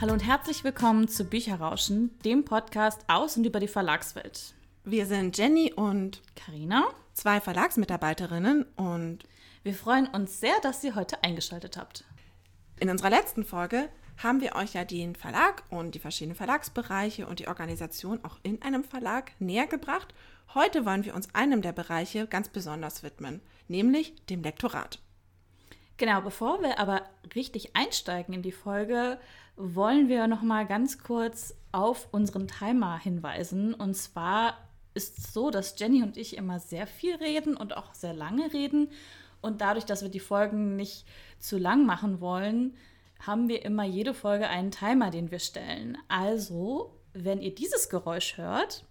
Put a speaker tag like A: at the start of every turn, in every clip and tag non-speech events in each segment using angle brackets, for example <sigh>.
A: Hallo und herzlich willkommen zu Bücherrauschen, dem Podcast aus und über die Verlagswelt.
B: Wir sind Jenny und
A: Karina,
B: zwei Verlagsmitarbeiterinnen und
A: wir freuen uns sehr, dass ihr heute eingeschaltet habt.
B: In unserer letzten Folge haben wir euch ja den Verlag und die verschiedenen Verlagsbereiche und die Organisation auch in einem Verlag näher gebracht. Heute wollen wir uns einem der Bereiche ganz besonders widmen, nämlich dem Lektorat.
A: Genau, bevor wir aber richtig einsteigen in die Folge, wollen wir noch mal ganz kurz auf unseren Timer hinweisen. Und zwar ist es so, dass Jenny und ich immer sehr viel reden und auch sehr lange reden. Und dadurch, dass wir die Folgen nicht zu lang machen wollen, haben wir immer jede Folge einen Timer, den wir stellen. Also, wenn ihr dieses Geräusch hört,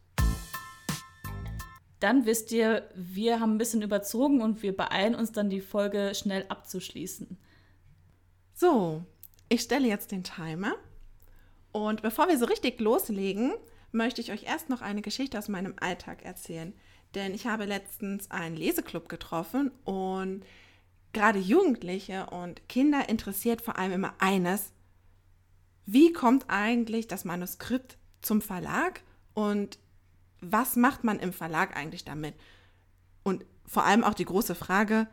A: dann wisst ihr, wir haben ein bisschen überzogen und wir beeilen uns dann, die Folge schnell abzuschließen.
B: So, ich stelle jetzt den Timer. Und bevor wir so richtig loslegen, möchte ich euch erst noch eine Geschichte aus meinem Alltag erzählen. Denn ich habe letztens einen Leseclub getroffen und gerade Jugendliche und Kinder interessiert vor allem immer eines. Wie kommt eigentlich das Manuskript zum Verlag und was macht man im Verlag eigentlich damit? Und vor allem auch die große Frage,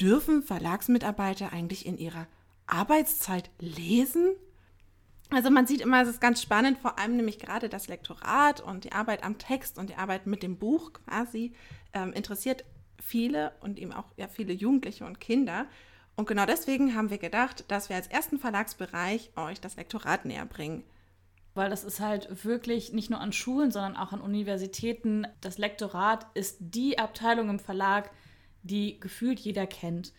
B: dürfen Verlagsmitarbeiter eigentlich in ihrer Arbeitszeit lesen? Also man sieht immer, es ist ganz spannend, vor allem nämlich gerade das Lektorat und die Arbeit am Text und die Arbeit mit dem Buch quasi ähm, interessiert viele und eben auch ja, viele Jugendliche und Kinder. Und genau deswegen haben wir gedacht, dass wir als ersten Verlagsbereich euch das Lektorat näher bringen.
A: Weil das ist halt wirklich nicht nur an Schulen, sondern auch an Universitäten. Das Lektorat ist die Abteilung im Verlag, die gefühlt jeder kennt.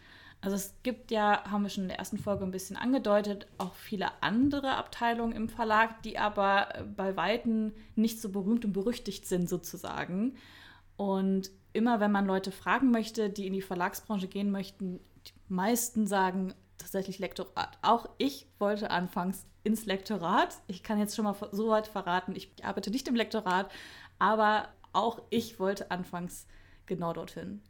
A: Also es gibt ja, haben wir schon in der ersten Folge ein bisschen angedeutet, auch viele andere Abteilungen im Verlag, die aber bei Weitem nicht so berühmt und berüchtigt sind sozusagen. Und immer wenn man Leute fragen möchte, die in die Verlagsbranche gehen möchten, die meisten sagen tatsächlich Lektorat. Auch ich wollte anfangs ins Lektorat. Ich kann jetzt schon mal so weit verraten, ich arbeite nicht im Lektorat, aber auch ich wollte anfangs genau dorthin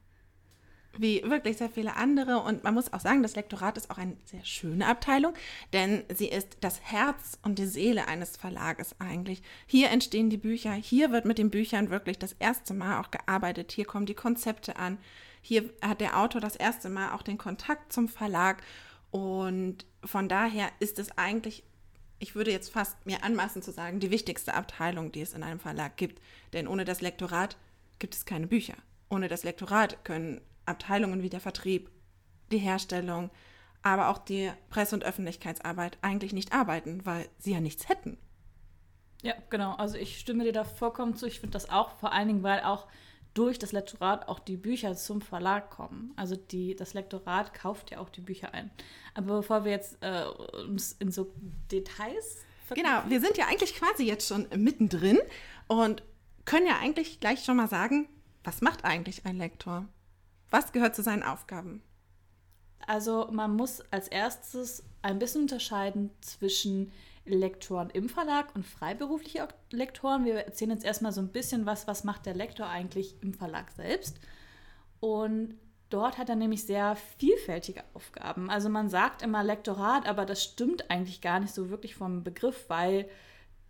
B: wie wirklich sehr viele andere. Und man muss auch sagen, das Lektorat ist auch eine sehr schöne Abteilung, denn sie ist das Herz und die Seele eines Verlages eigentlich. Hier entstehen die Bücher, hier wird mit den Büchern wirklich das erste Mal auch gearbeitet, hier kommen die Konzepte an, hier hat der Autor das erste Mal auch den Kontakt zum Verlag. Und von daher ist es eigentlich ich würde jetzt fast mir anmaßen zu sagen, die wichtigste Abteilung, die es in einem Verlag gibt. Denn ohne das Lektorat gibt es keine Bücher. Ohne das Lektorat können Abteilungen wie der Vertrieb, die Herstellung, aber auch die Presse- und Öffentlichkeitsarbeit eigentlich nicht arbeiten, weil sie ja nichts hätten.
A: Ja, genau. Also ich stimme dir da vollkommen zu. Ich finde das auch, vor allen Dingen, weil auch durch das Lektorat auch die Bücher zum Verlag kommen. Also die, das Lektorat kauft ja auch die Bücher ein. Aber bevor wir jetzt äh, uns in so Details.
B: Genau, wir sind ja eigentlich quasi jetzt schon mittendrin und können ja eigentlich gleich schon mal sagen, was macht eigentlich ein Lektor? Was gehört zu seinen Aufgaben?
A: Also man muss als erstes ein bisschen unterscheiden zwischen Lektoren im Verlag und freiberufliche Lektoren. Wir erzählen jetzt erstmal so ein bisschen was, was macht der Lektor eigentlich im Verlag selbst. Und dort hat er nämlich sehr vielfältige Aufgaben. Also man sagt immer Lektorat, aber das stimmt eigentlich gar nicht so wirklich vom Begriff, weil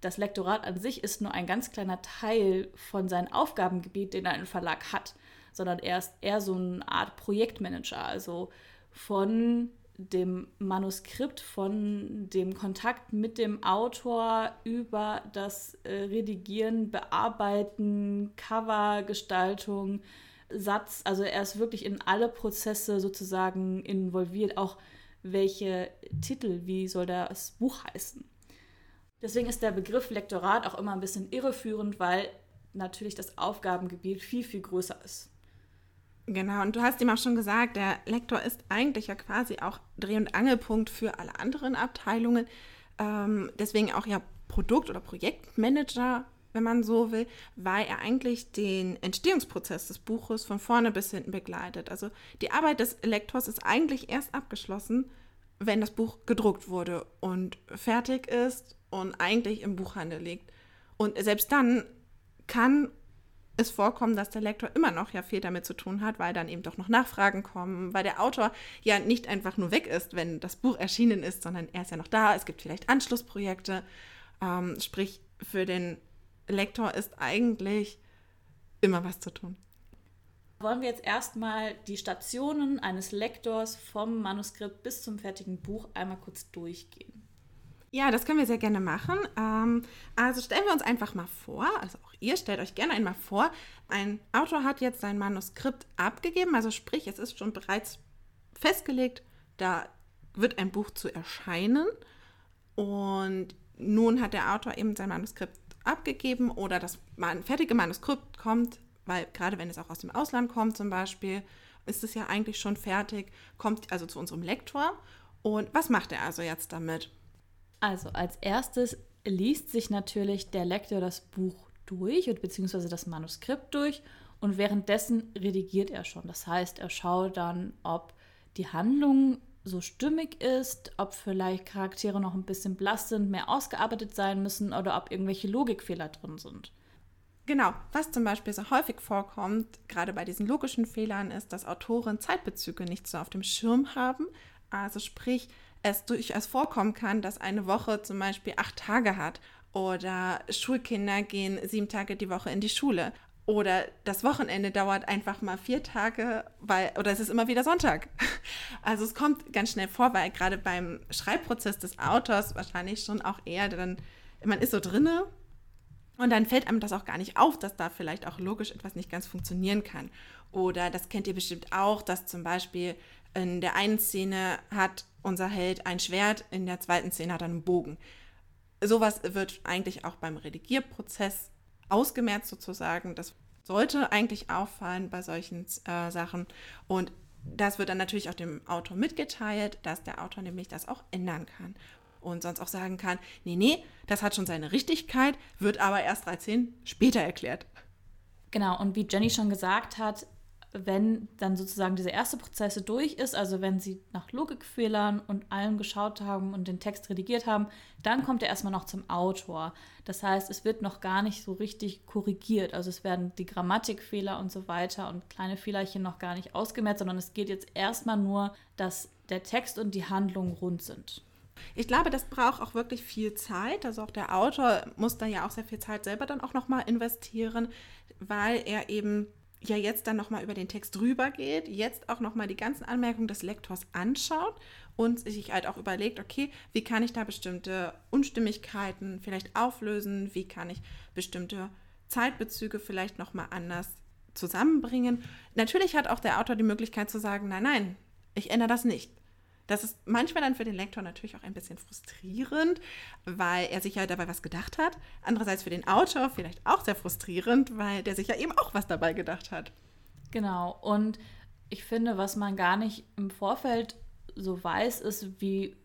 A: das Lektorat an sich ist nur ein ganz kleiner Teil von seinem Aufgabengebiet, den ein Verlag hat sondern er ist eher so eine Art Projektmanager, also von dem Manuskript, von dem Kontakt mit dem Autor über das äh, Redigieren, Bearbeiten, Covergestaltung, Satz. Also er ist wirklich in alle Prozesse sozusagen involviert, auch welche Titel, wie soll das Buch heißen. Deswegen ist der Begriff Lektorat auch immer ein bisschen irreführend, weil natürlich das Aufgabengebiet viel, viel größer ist.
B: Genau, und du hast ihm auch schon gesagt, der Lektor ist eigentlich ja quasi auch Dreh- und Angelpunkt für alle anderen Abteilungen. Ähm, deswegen auch ja Produkt- oder Projektmanager, wenn man so will, weil er eigentlich den Entstehungsprozess des Buches von vorne bis hinten begleitet. Also die Arbeit des Lektors ist eigentlich erst abgeschlossen, wenn das Buch gedruckt wurde und fertig ist und eigentlich im Buchhandel liegt. Und selbst dann kann es vorkommen, dass der Lektor immer noch ja viel damit zu tun hat, weil dann eben doch noch Nachfragen kommen, weil der Autor ja nicht einfach nur weg ist, wenn das Buch erschienen ist, sondern er ist ja noch da. Es gibt vielleicht Anschlussprojekte. Ähm, sprich, für den Lektor ist eigentlich immer was zu tun.
A: Wollen wir jetzt erstmal die Stationen eines Lektors vom Manuskript bis zum fertigen Buch einmal kurz durchgehen?
B: Ja, das können wir sehr gerne machen. Ähm, also stellen wir uns einfach mal vor, also auch ihr stellt euch gerne einmal vor, ein Autor hat jetzt sein Manuskript abgegeben, also sprich, es ist schon bereits festgelegt, da wird ein Buch zu erscheinen und nun hat der Autor eben sein Manuskript abgegeben oder das fertige Manuskript kommt, weil gerade wenn es auch aus dem Ausland kommt zum Beispiel, ist es ja eigentlich schon fertig, kommt also zu unserem Lektor. Und was macht er also jetzt damit?
A: Also als erstes liest sich natürlich der Lektor das Buch durch beziehungsweise das Manuskript durch und währenddessen redigiert er schon. Das heißt, er schaut dann, ob die Handlung so stimmig ist, ob vielleicht Charaktere noch ein bisschen blass sind, mehr ausgearbeitet sein müssen oder ob irgendwelche Logikfehler drin sind.
B: Genau, was zum Beispiel so häufig vorkommt, gerade bei diesen logischen Fehlern, ist, dass Autoren Zeitbezüge nicht so auf dem Schirm haben. Also sprich, es durchaus vorkommen kann, dass eine Woche zum Beispiel acht Tage hat oder Schulkinder gehen sieben Tage die Woche in die Schule oder das Wochenende dauert einfach mal vier Tage, weil, oder es ist immer wieder Sonntag. <laughs> Also es kommt ganz schnell vor, weil gerade beim Schreibprozess des Autors wahrscheinlich schon auch eher dann, man ist so drinne und dann fällt einem das auch gar nicht auf, dass da vielleicht auch logisch etwas nicht ganz funktionieren kann. Oder das kennt ihr bestimmt auch, dass zum Beispiel in der einen Szene hat unser Held ein Schwert, in der zweiten Szene hat er einen Bogen. Sowas wird eigentlich auch beim Redigierprozess ausgemerzt sozusagen. Das sollte eigentlich auffallen bei solchen äh, Sachen. Und das wird dann natürlich auch dem Autor mitgeteilt, dass der Autor nämlich das auch ändern kann. Und sonst auch sagen kann, nee, nee, das hat schon seine Richtigkeit, wird aber erst 13 später erklärt.
A: Genau, und wie Jenny schon gesagt hat, wenn dann sozusagen diese erste Prozesse durch ist, also wenn sie nach Logikfehlern und allem geschaut haben und den Text redigiert haben, dann kommt er erstmal noch zum Autor. Das heißt, es wird noch gar nicht so richtig korrigiert. Also es werden die Grammatikfehler und so weiter und kleine Fehlerchen noch gar nicht ausgemerzt, sondern es geht jetzt erstmal nur, dass der Text und die Handlung rund sind.
B: Ich glaube, das braucht auch wirklich viel Zeit. Also auch der Autor muss da ja auch sehr viel Zeit selber dann auch nochmal investieren, weil er eben ja jetzt dann nochmal über den Text drüber geht, jetzt auch nochmal die ganzen Anmerkungen des Lektors anschaut und sich halt auch überlegt, okay, wie kann ich da bestimmte Unstimmigkeiten vielleicht auflösen, wie kann ich bestimmte Zeitbezüge vielleicht nochmal anders zusammenbringen. Natürlich hat auch der Autor die Möglichkeit zu sagen, nein, nein, ich ändere das nicht. Das ist manchmal dann für den Lektor natürlich auch ein bisschen frustrierend, weil er sich ja dabei was gedacht hat. Andererseits für den Autor vielleicht auch sehr frustrierend, weil der sich ja eben auch was dabei gedacht hat.
A: Genau. Und ich finde, was man gar nicht im Vorfeld so weiß, ist, wie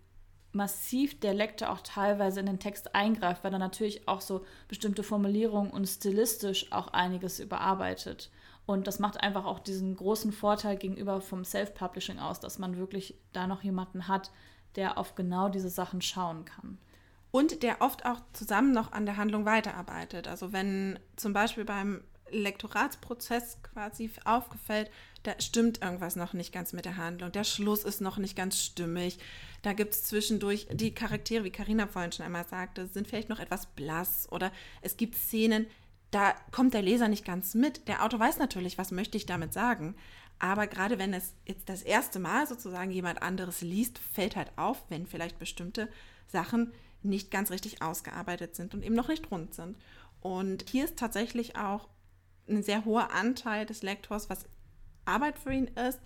A: massiv der Lektor auch teilweise in den Text eingreift, weil er natürlich auch so bestimmte Formulierungen und stilistisch auch einiges überarbeitet. Und das macht einfach auch diesen großen Vorteil gegenüber vom Self-Publishing aus, dass man wirklich da noch jemanden hat, der auf genau diese Sachen schauen kann.
B: Und der oft auch zusammen noch an der Handlung weiterarbeitet. Also wenn zum Beispiel beim Lektoratsprozess quasi aufgefällt, da stimmt irgendwas noch nicht ganz mit der Handlung. Der Schluss ist noch nicht ganz stimmig. Da gibt es zwischendurch die Charaktere, wie Karina vorhin schon einmal sagte, sind vielleicht noch etwas blass oder es gibt Szenen, da kommt der Leser nicht ganz mit. Der Autor weiß natürlich, was möchte ich damit sagen. Aber gerade wenn es jetzt das erste Mal sozusagen jemand anderes liest, fällt halt auf, wenn vielleicht bestimmte Sachen nicht ganz richtig ausgearbeitet sind und eben noch nicht rund sind. Und hier ist tatsächlich auch ein sehr hoher Anteil des Lektors, was Arbeit für ihn ist,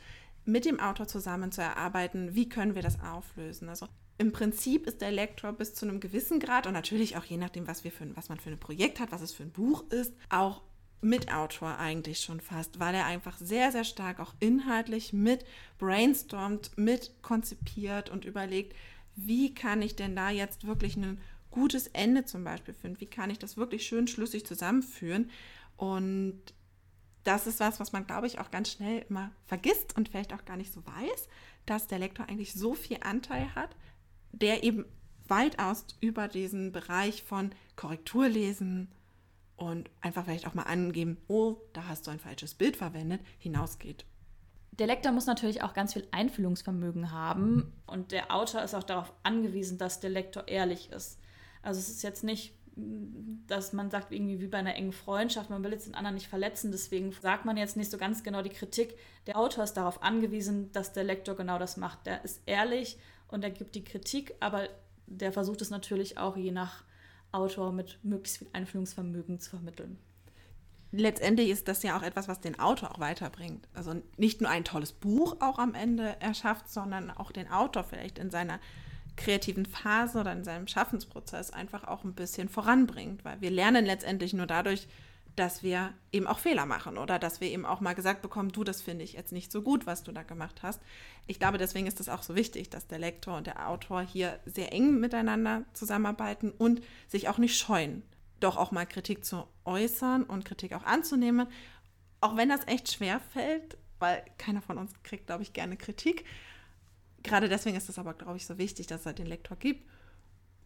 B: mit dem Autor zusammen zu erarbeiten, wie können wir das auflösen. Also im Prinzip ist der Lektor bis zu einem gewissen Grad und natürlich auch je nachdem, was, wir für, was man für ein Projekt hat, was es für ein Buch ist, auch Mitautor eigentlich schon fast, weil er einfach sehr, sehr stark auch inhaltlich mit brainstormt, mit konzipiert und überlegt, wie kann ich denn da jetzt wirklich ein gutes Ende zum Beispiel finden? Wie kann ich das wirklich schön schlüssig zusammenführen? Und das ist was, was man, glaube ich, auch ganz schnell immer vergisst und vielleicht auch gar nicht so weiß, dass der Lektor eigentlich so viel Anteil hat, der eben weitaus über diesen Bereich von Korrekturlesen und einfach vielleicht auch mal angeben, oh, da hast du ein falsches Bild verwendet, hinausgeht.
A: Der Lektor muss natürlich auch ganz viel Einfühlungsvermögen haben und der Autor ist auch darauf angewiesen, dass der Lektor ehrlich ist. Also es ist jetzt nicht, dass man sagt, irgendwie wie bei einer engen Freundschaft, man will jetzt den anderen nicht verletzen, deswegen sagt man jetzt nicht so ganz genau die Kritik. Der Autor ist darauf angewiesen, dass der Lektor genau das macht. Der ist ehrlich und er gibt die Kritik, aber der versucht es natürlich auch je nach Autor mit möglichst viel Einfühlungsvermögen zu vermitteln.
B: Letztendlich ist das ja auch etwas, was den Autor auch weiterbringt. Also nicht nur ein tolles Buch auch am Ende erschafft, sondern auch den Autor vielleicht in seiner kreativen Phase oder in seinem Schaffensprozess einfach auch ein bisschen voranbringt, weil wir lernen letztendlich nur dadurch, dass wir eben auch Fehler machen oder dass wir eben auch mal gesagt bekommen, du, das finde ich jetzt nicht so gut, was du da gemacht hast. Ich glaube, deswegen ist es auch so wichtig, dass der Lektor und der Autor hier sehr eng miteinander zusammenarbeiten und sich auch nicht scheuen, doch auch mal Kritik zu äußern und Kritik auch anzunehmen, auch wenn das echt schwer fällt, weil keiner von uns kriegt, glaube ich, gerne Kritik. Gerade deswegen ist es aber, glaube ich, so wichtig, dass es den Lektor gibt.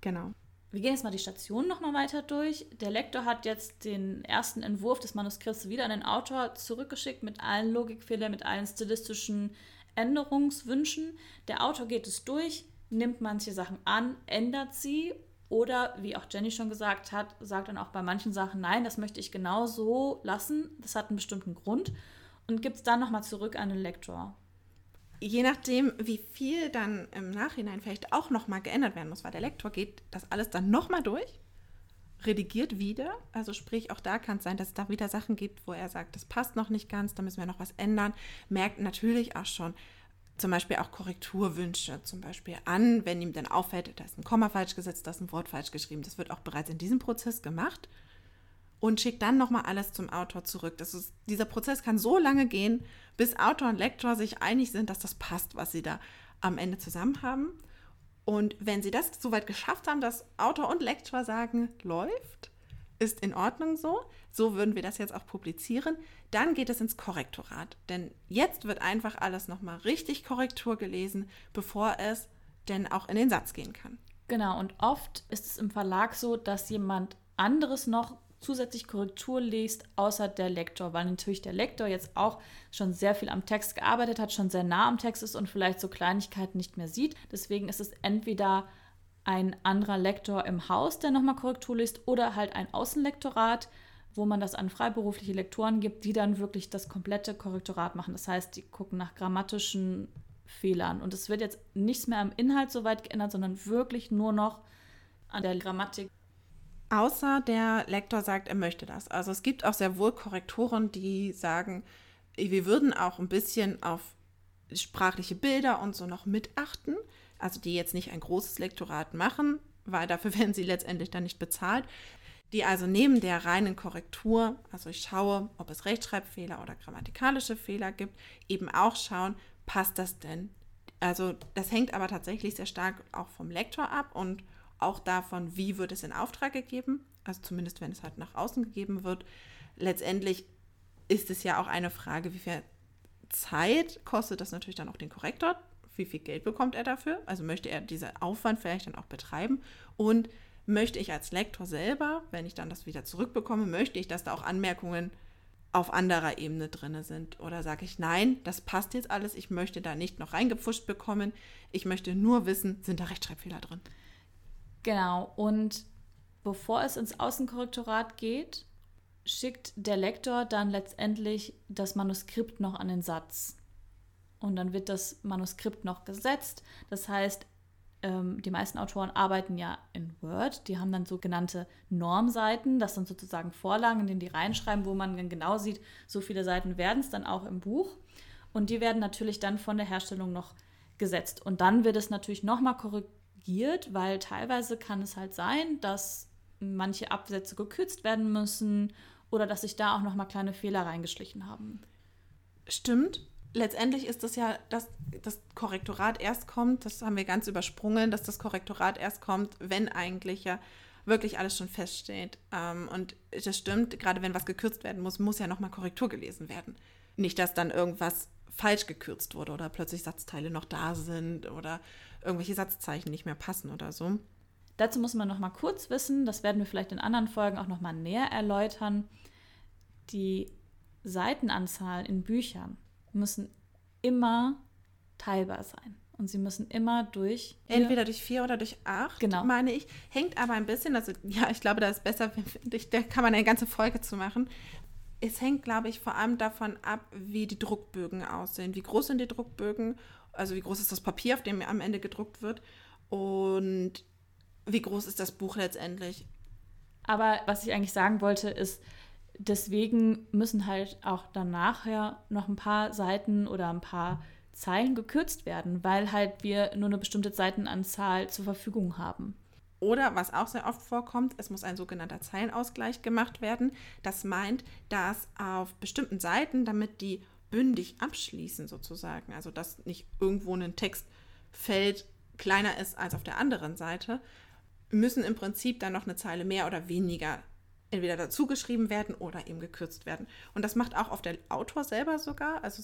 B: Genau.
A: Wir gehen jetzt mal die Station nochmal weiter durch. Der Lektor hat jetzt den ersten Entwurf des Manuskripts wieder an den Autor zurückgeschickt mit allen Logikfehlern, mit allen stilistischen Änderungswünschen. Der Autor geht es durch, nimmt manche Sachen an, ändert sie oder, wie auch Jenny schon gesagt hat, sagt dann auch bei manchen Sachen, nein, das möchte ich genau so lassen, das hat einen bestimmten Grund und gibt es dann nochmal zurück an den Lektor
B: je nachdem, wie viel dann im Nachhinein vielleicht auch nochmal geändert werden muss, weil der Lektor geht das alles dann nochmal durch, redigiert wieder. Also sprich, auch da kann es sein, dass es da wieder Sachen gibt, wo er sagt, das passt noch nicht ganz, da müssen wir noch was ändern. Merkt natürlich auch schon zum Beispiel auch Korrekturwünsche zum Beispiel an, wenn ihm dann auffällt, da ist ein Komma falsch gesetzt, da ist ein Wort falsch geschrieben. Das wird auch bereits in diesem Prozess gemacht und schickt dann nochmal alles zum Autor zurück. Das ist, dieser Prozess kann so lange gehen, bis Autor und Lektor sich einig sind, dass das passt, was sie da am Ende zusammen haben. Und wenn sie das soweit geschafft haben, dass Autor und Lektor sagen, läuft, ist in Ordnung so, so würden wir das jetzt auch publizieren, dann geht es ins Korrektorat. Denn jetzt wird einfach alles nochmal richtig Korrektur gelesen, bevor es denn auch in den Satz gehen kann.
A: Genau, und oft ist es im Verlag so, dass jemand anderes noch zusätzlich Korrektur liest, außer der Lektor, weil natürlich der Lektor jetzt auch schon sehr viel am Text gearbeitet hat, schon sehr nah am Text ist und vielleicht so Kleinigkeiten nicht mehr sieht. Deswegen ist es entweder ein anderer Lektor im Haus, der nochmal Korrektur liest, oder halt ein Außenlektorat, wo man das an freiberufliche Lektoren gibt, die dann wirklich das komplette Korrektorat machen. Das heißt, die gucken nach grammatischen Fehlern. Und es wird jetzt nichts mehr am Inhalt so weit geändert, sondern wirklich nur noch an der Grammatik
B: Außer der Lektor sagt, er möchte das. Also es gibt auch sehr wohl Korrektoren, die sagen, wir würden auch ein bisschen auf sprachliche Bilder und so noch mitachten. Also die jetzt nicht ein großes Lektorat machen, weil dafür <laughs> werden sie letztendlich dann nicht bezahlt. Die also neben der reinen Korrektur, also ich schaue, ob es Rechtschreibfehler oder grammatikalische Fehler gibt, eben auch schauen, passt das denn? Also das hängt aber tatsächlich sehr stark auch vom Lektor ab und auch davon, wie wird es in Auftrag gegeben, also zumindest wenn es halt nach außen gegeben wird. Letztendlich ist es ja auch eine Frage, wie viel Zeit kostet das natürlich dann auch den Korrektor, wie viel Geld bekommt er dafür, also möchte er diesen Aufwand vielleicht dann auch betreiben und möchte ich als Lektor selber, wenn ich dann das wieder zurückbekomme, möchte ich, dass da auch Anmerkungen auf anderer Ebene drin sind? Oder sage ich, nein, das passt jetzt alles, ich möchte da nicht noch reingepfuscht bekommen, ich möchte nur wissen, sind da Rechtschreibfehler drin?
A: Genau, und bevor es ins Außenkorrektorat geht, schickt der Lektor dann letztendlich das Manuskript noch an den Satz. Und dann wird das Manuskript noch gesetzt. Das heißt, ähm, die meisten Autoren arbeiten ja in Word. Die haben dann sogenannte Normseiten. Das sind sozusagen Vorlagen, in denen die reinschreiben, wo man dann genau sieht, so viele Seiten werden es dann auch im Buch. Und die werden natürlich dann von der Herstellung noch gesetzt. Und dann wird es natürlich nochmal korrigiert weil teilweise kann es halt sein, dass manche Absätze gekürzt werden müssen oder dass sich da auch noch mal kleine Fehler reingeschlichen haben.
B: Stimmt. Letztendlich ist es ja, dass das Korrektorat erst kommt, das haben wir ganz übersprungen, dass das Korrektorat erst kommt, wenn eigentlich ja wirklich alles schon feststeht. Ähm, und das stimmt, gerade wenn was gekürzt werden muss, muss ja nochmal Korrektur gelesen werden. Nicht, dass dann irgendwas falsch gekürzt wurde oder plötzlich Satzteile noch da sind oder irgendwelche Satzzeichen nicht mehr passen oder so.
A: Dazu muss man noch mal kurz wissen, das werden wir vielleicht in anderen Folgen auch noch mal näher erläutern. Die Seitenanzahl in Büchern müssen immer teilbar sein. Und sie müssen immer durch.
B: Entweder durch vier oder durch acht,
A: genau.
B: meine ich. Hängt aber ein bisschen, also ja, ich glaube, da ist besser, <laughs> da kann man eine ganze Folge zu machen. Es hängt, glaube ich, vor allem davon ab, wie die Druckbögen aussehen. Wie groß sind die Druckbögen? Also wie groß ist das Papier, auf dem am Ende gedruckt wird? Und wie groß ist das Buch letztendlich?
A: Aber was ich eigentlich sagen wollte, ist, deswegen müssen halt auch dann nachher noch ein paar Seiten oder ein paar Zeilen gekürzt werden, weil halt wir nur eine bestimmte Seitenanzahl zur Verfügung haben.
B: Oder was auch sehr oft vorkommt, es muss ein sogenannter Zeilenausgleich gemacht werden. Das meint, dass auf bestimmten Seiten, damit die bündig abschließen sozusagen, also dass nicht irgendwo ein Textfeld kleiner ist als auf der anderen Seite, müssen im Prinzip dann noch eine Zeile mehr oder weniger entweder dazugeschrieben werden oder eben gekürzt werden. Und das macht auch auf der Autor selber sogar. Also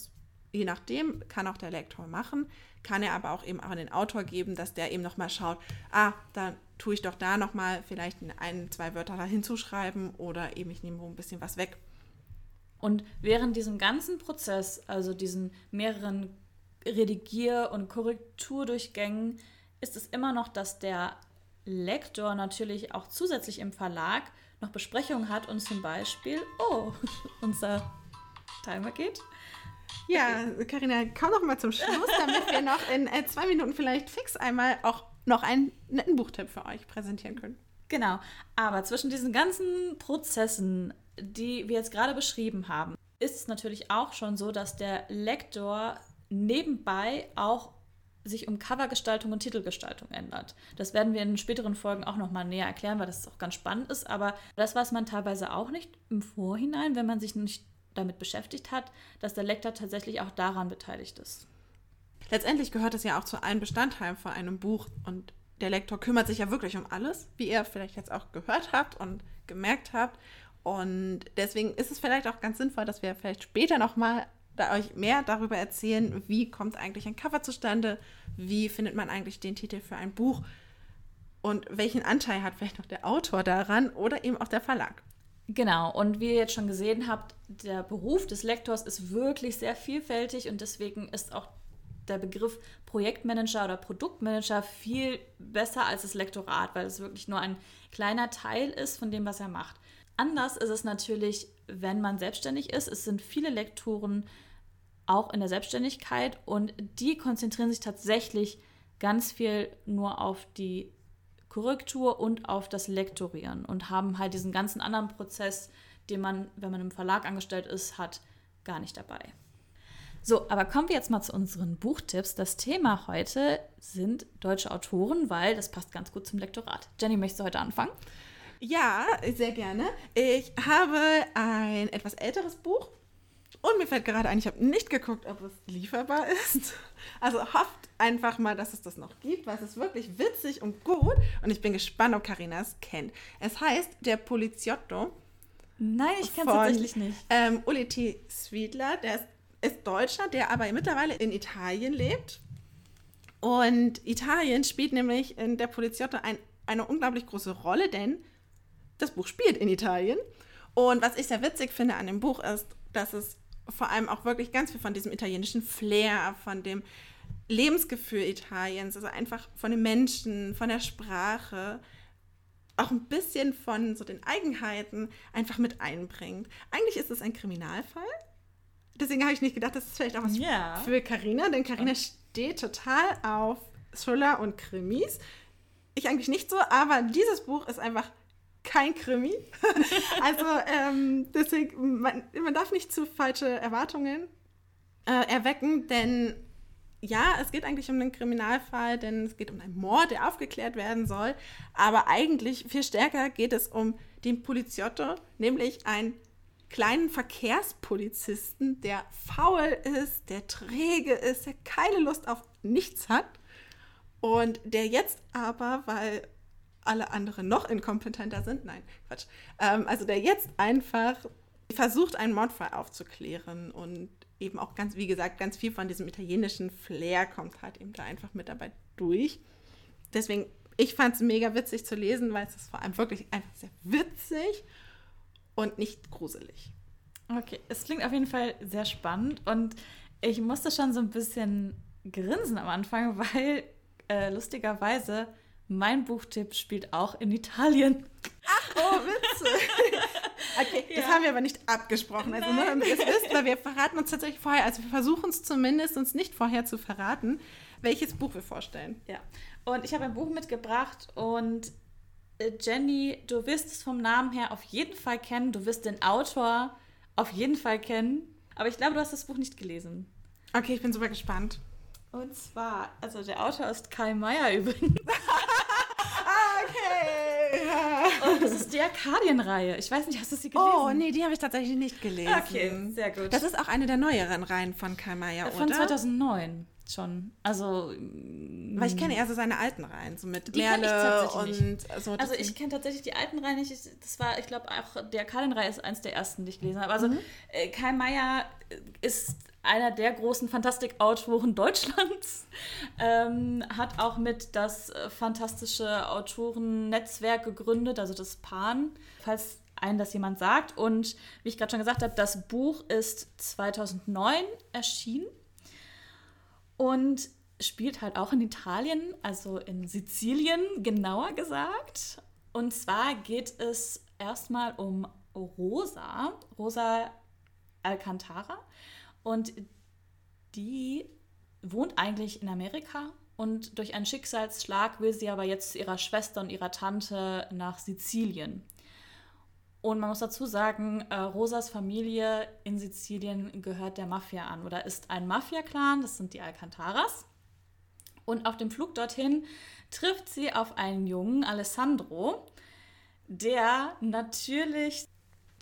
B: je nachdem, kann auch der Lektor machen, kann er aber auch eben an den Autor geben, dass der eben nochmal schaut, ah, dann tue ich doch da nochmal vielleicht ein, zwei Wörter da hinzuschreiben oder eben ich nehme ein bisschen was weg.
A: Und während diesem ganzen Prozess, also diesen mehreren Redigier- und Korrekturdurchgängen, ist es immer noch, dass der Lektor natürlich auch zusätzlich im Verlag noch Besprechungen hat und zum Beispiel, oh, <laughs> unser Timer geht.
B: Ja, Karina, komm doch mal zum Schluss, damit wir noch in äh, zwei Minuten vielleicht fix einmal auch noch einen netten Buchtipp für euch präsentieren können.
A: Genau, aber zwischen diesen ganzen Prozessen, die wir jetzt gerade beschrieben haben, ist es natürlich auch schon so, dass der Lektor nebenbei auch sich um Covergestaltung und Titelgestaltung ändert. Das werden wir in späteren Folgen auch nochmal näher erklären, weil das auch ganz spannend ist. Aber das weiß man teilweise auch nicht im Vorhinein, wenn man sich nicht damit beschäftigt hat, dass der Lektor tatsächlich auch daran beteiligt ist.
B: Letztendlich gehört es ja auch zu allen Bestandteilen von einem Buch und der Lektor kümmert sich ja wirklich um alles, wie ihr vielleicht jetzt auch gehört habt und gemerkt habt. Und deswegen ist es vielleicht auch ganz sinnvoll, dass wir vielleicht später nochmal da euch mehr darüber erzählen, wie kommt eigentlich ein Cover zustande, wie findet man eigentlich den Titel für ein Buch und welchen Anteil hat vielleicht noch der Autor daran oder eben auch der Verlag.
A: Genau, und wie ihr jetzt schon gesehen habt, der Beruf des Lektors ist wirklich sehr vielfältig und deswegen ist auch der Begriff Projektmanager oder Produktmanager viel besser als das Lektorat, weil es wirklich nur ein kleiner Teil ist von dem, was er macht. Anders ist es natürlich, wenn man selbstständig ist. Es sind viele Lektoren auch in der Selbstständigkeit und die konzentrieren sich tatsächlich ganz viel nur auf die Korrektur und auf das Lektorieren und haben halt diesen ganzen anderen Prozess, den man, wenn man im Verlag angestellt ist, hat, gar nicht dabei. So, aber kommen wir jetzt mal zu unseren Buchtipps. Das Thema heute sind deutsche Autoren, weil das passt ganz gut zum Lektorat. Jenny, möchtest du heute anfangen?
B: Ja, sehr gerne. Ich habe ein etwas älteres Buch und mir fällt gerade ein, ich habe nicht geguckt, ob es lieferbar ist. Also hofft einfach mal, dass es das noch gibt, weil es ist wirklich witzig und gut. Und ich bin gespannt, ob Karina es kennt. Es heißt Der Poliziotto.
A: Nein, ich kenne es tatsächlich nicht.
B: Ähm, Uli T. Swiedler, der ist, ist Deutscher, der aber mittlerweile in Italien lebt. Und Italien spielt nämlich in Der Poliziotto ein, eine unglaublich große Rolle, denn das Buch spielt in Italien. Und was ich sehr witzig finde an dem Buch ist, dass es vor allem auch wirklich ganz viel von diesem italienischen Flair, von dem Lebensgefühl Italiens, also einfach von den Menschen, von der Sprache, auch ein bisschen von so den Eigenheiten einfach mit einbringt. Eigentlich ist es ein Kriminalfall. Deswegen habe ich nicht gedacht, das ist vielleicht auch was yeah. für Karina, denn Karina steht total auf Thriller und Krimis. Ich eigentlich nicht so, aber dieses Buch ist einfach kein Krimi. <laughs> also ähm, deswegen, man, man, darf nicht zu falsche Erwartungen äh, erwecken, denn ja, es geht eigentlich um einen Kriminalfall, denn es geht um einen Mord, der aufgeklärt werden soll. Aber eigentlich viel stärker geht es um den Poliziotto, nämlich einen kleinen Verkehrspolizisten, der faul ist, der träge ist, der keine Lust auf nichts hat. Und der jetzt aber, weil alle anderen noch inkompetenter sind. Nein, Quatsch. Ähm, also der jetzt einfach versucht, einen Mordfall aufzuklären und eben auch ganz, wie gesagt, ganz viel von diesem italienischen Flair kommt halt eben da einfach mit dabei durch. Deswegen Ich fand es mega witzig zu lesen, weil es ist vor allem wirklich einfach sehr witzig und nicht gruselig.
A: Okay, es klingt auf jeden Fall sehr spannend und ich musste schon so ein bisschen grinsen am Anfang, <laughs> weil äh, lustigerweise mein Buchtipp spielt auch in Italien.
B: Ach, oh, witzig. <laughs> Okay, ja. das haben wir aber nicht abgesprochen. Also nur damit ihr wisst, weil wir <laughs> verraten uns tatsächlich vorher, also wir versuchen es zumindest uns nicht vorher zu verraten, welches Buch wir vorstellen.
A: Ja, und ich habe ein Buch mitgebracht und äh, Jenny, du wirst es vom Namen her auf jeden Fall kennen, du wirst den Autor auf jeden Fall kennen, aber ich glaube, du hast das Buch nicht gelesen.
B: Okay, ich bin super gespannt.
A: Und zwar, also der Autor ist Kai Meier übrigens. <laughs>
B: okay.
A: Und das ist die Arkadienreihe. Ich weiß nicht, hast du sie gelesen?
B: Oh, nee, die habe ich tatsächlich nicht gelesen.
A: Okay, sehr gut.
B: Das ist auch eine der neueren Reihen von Kai Meier,
A: oder? Von 2009 schon. Also.
B: Weil ich kenne eher so seine alten Reihen, so mit Merle und
A: so. Also ich kenne tatsächlich die alten Reihen nicht. Das war, ich glaube, auch die Arkadienreihe ist eins der ersten, die ich gelesen habe. Also mhm. Äh, Kai Meier ist einer der großen Fantastikautoren <laughs> Deutschlands, ähm, hat auch mit das äh, fantastische Autorennetzwerk gegründet, also das PAN, falls einen das jemand sagt. Und wie ich gerade schon gesagt habe, das Buch ist 2009 erschienen und spielt halt auch in Italien, also in Sizilien genauer gesagt. Und zwar geht es erstmal um Rosa, Rosa Alcantara. Und die wohnt eigentlich in Amerika und durch einen Schicksalsschlag will sie aber jetzt zu ihrer Schwester und ihrer Tante nach Sizilien. Und man muss dazu sagen, äh, Rosas Familie in Sizilien gehört der Mafia an oder ist ein Mafia-Clan, das sind die Alcantaras. Und auf dem Flug dorthin trifft sie auf einen jungen Alessandro, der natürlich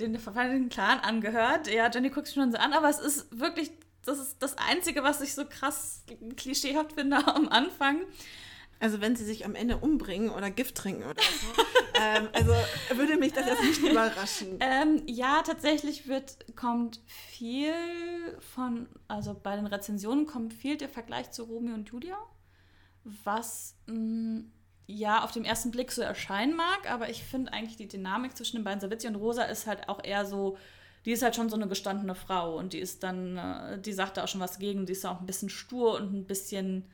A: den verfallenen Clan angehört. Ja, Jenny guckt sich schon so an, aber es ist wirklich, das ist das Einzige, was ich so krass klischeehaft finde am Anfang.
B: Also wenn sie sich am Ende umbringen oder Gift trinken oder so. ähm, also würde mich das jetzt nicht überraschen.
A: Ähm, ja, tatsächlich wird, kommt viel von, also bei den Rezensionen kommt viel der Vergleich zu Romeo und Julia, was mh, mm, ja auf den ersten Blick so erscheinen mag, aber ich finde eigentlich die Dynamik zwischen den beiden Savitzi und Rosa ist halt auch eher so, die ist halt schon so eine gestandene Frau und die ist dann, äh, die sagt da auch schon was gegen, die ist auch ein bisschen stur und ein bisschen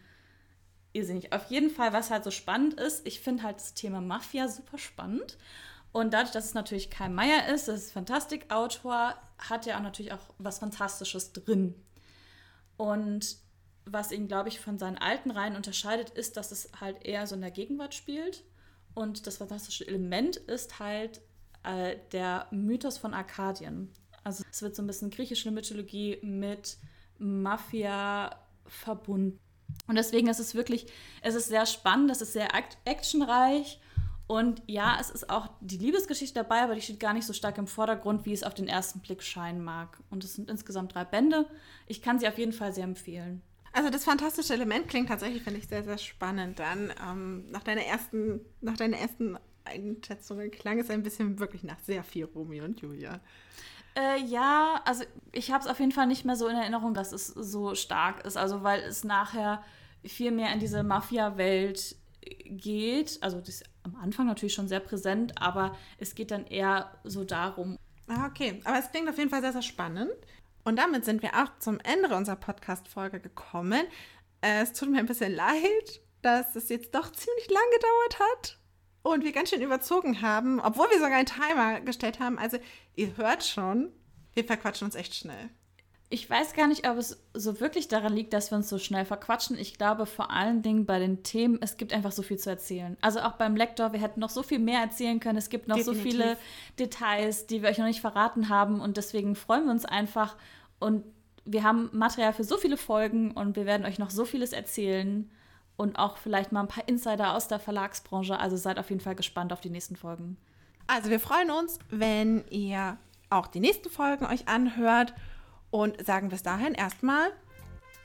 A: irrsinnig. Auf jeden Fall, was halt so spannend ist, ich finde halt das Thema Mafia super spannend. Und dadurch, dass es natürlich Kai Meier ist, das ist Fantastikautor, hat er auch natürlich auch was Fantastisches drin. Und was ihn, glaube ich, von seinen alten Reihen unterscheidet, ist, dass es halt eher so in der Gegenwart spielt. Und das fantastische Element ist halt äh, der Mythos von Arkadien. Also es wird so ein bisschen griechische Mythologie mit Mafia verbunden. Und deswegen ist es wirklich, es ist sehr spannend, es ist sehr actionreich. Und ja, es ist auch die Liebesgeschichte dabei, aber die steht gar nicht so stark im Vordergrund, wie es auf den ersten Blick scheinen mag. Und es sind insgesamt drei Bände. Ich kann sie auf jeden Fall sehr empfehlen.
B: Also das fantastische Element klingt tatsächlich, finde ich, sehr, sehr spannend. Dann ähm, nach deiner ersten, nach deiner ersten Einschätzung klang es ein bisschen wirklich nach sehr viel Romeo und Julia.
A: Äh, ja, also ich habe es auf jeden Fall nicht mehr so in Erinnerung, dass es so stark ist. Also weil es nachher viel mehr in diese Mafia-Welt geht. Also das ist am Anfang natürlich schon sehr präsent, aber es geht dann eher so darum.
B: Ah, okay. Aber es klingt auf jeden Fall sehr, sehr spannend. Und damit sind wir auch zum Ende unserer Podcast-Folge gekommen. Äh, es tut mir ein bisschen leid, dass es jetzt doch ziemlich lang gedauert hat und wir ganz schön überzogen haben, obwohl wir sogar einen Timer gestellt haben. Also ihr hört schon, wir verquatschen uns echt schnell.
A: Ich weiß gar nicht, ob es so wirklich daran liegt, dass wir uns so schnell verquatschen. Ich glaube vor allen Dingen bei den Themen, es gibt einfach so viel zu erzählen. Also auch beim Lektor, wir hätten noch so viel mehr erzählen können. Es gibt noch Definitiv. so viele Details, die wir euch noch nicht verraten haben. Und deswegen freuen wir uns einfach, und wir haben Material für so viele Folgen und wir werden euch noch so vieles erzählen und auch vielleicht mal ein paar Insider aus der Verlagsbranche. Also seid auf jeden Fall gespannt auf die nächsten Folgen.
B: Also wir freuen uns, wenn ihr auch die nächsten Folgen euch anhört und sagen bis dahin erstmal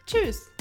B: Tschüss.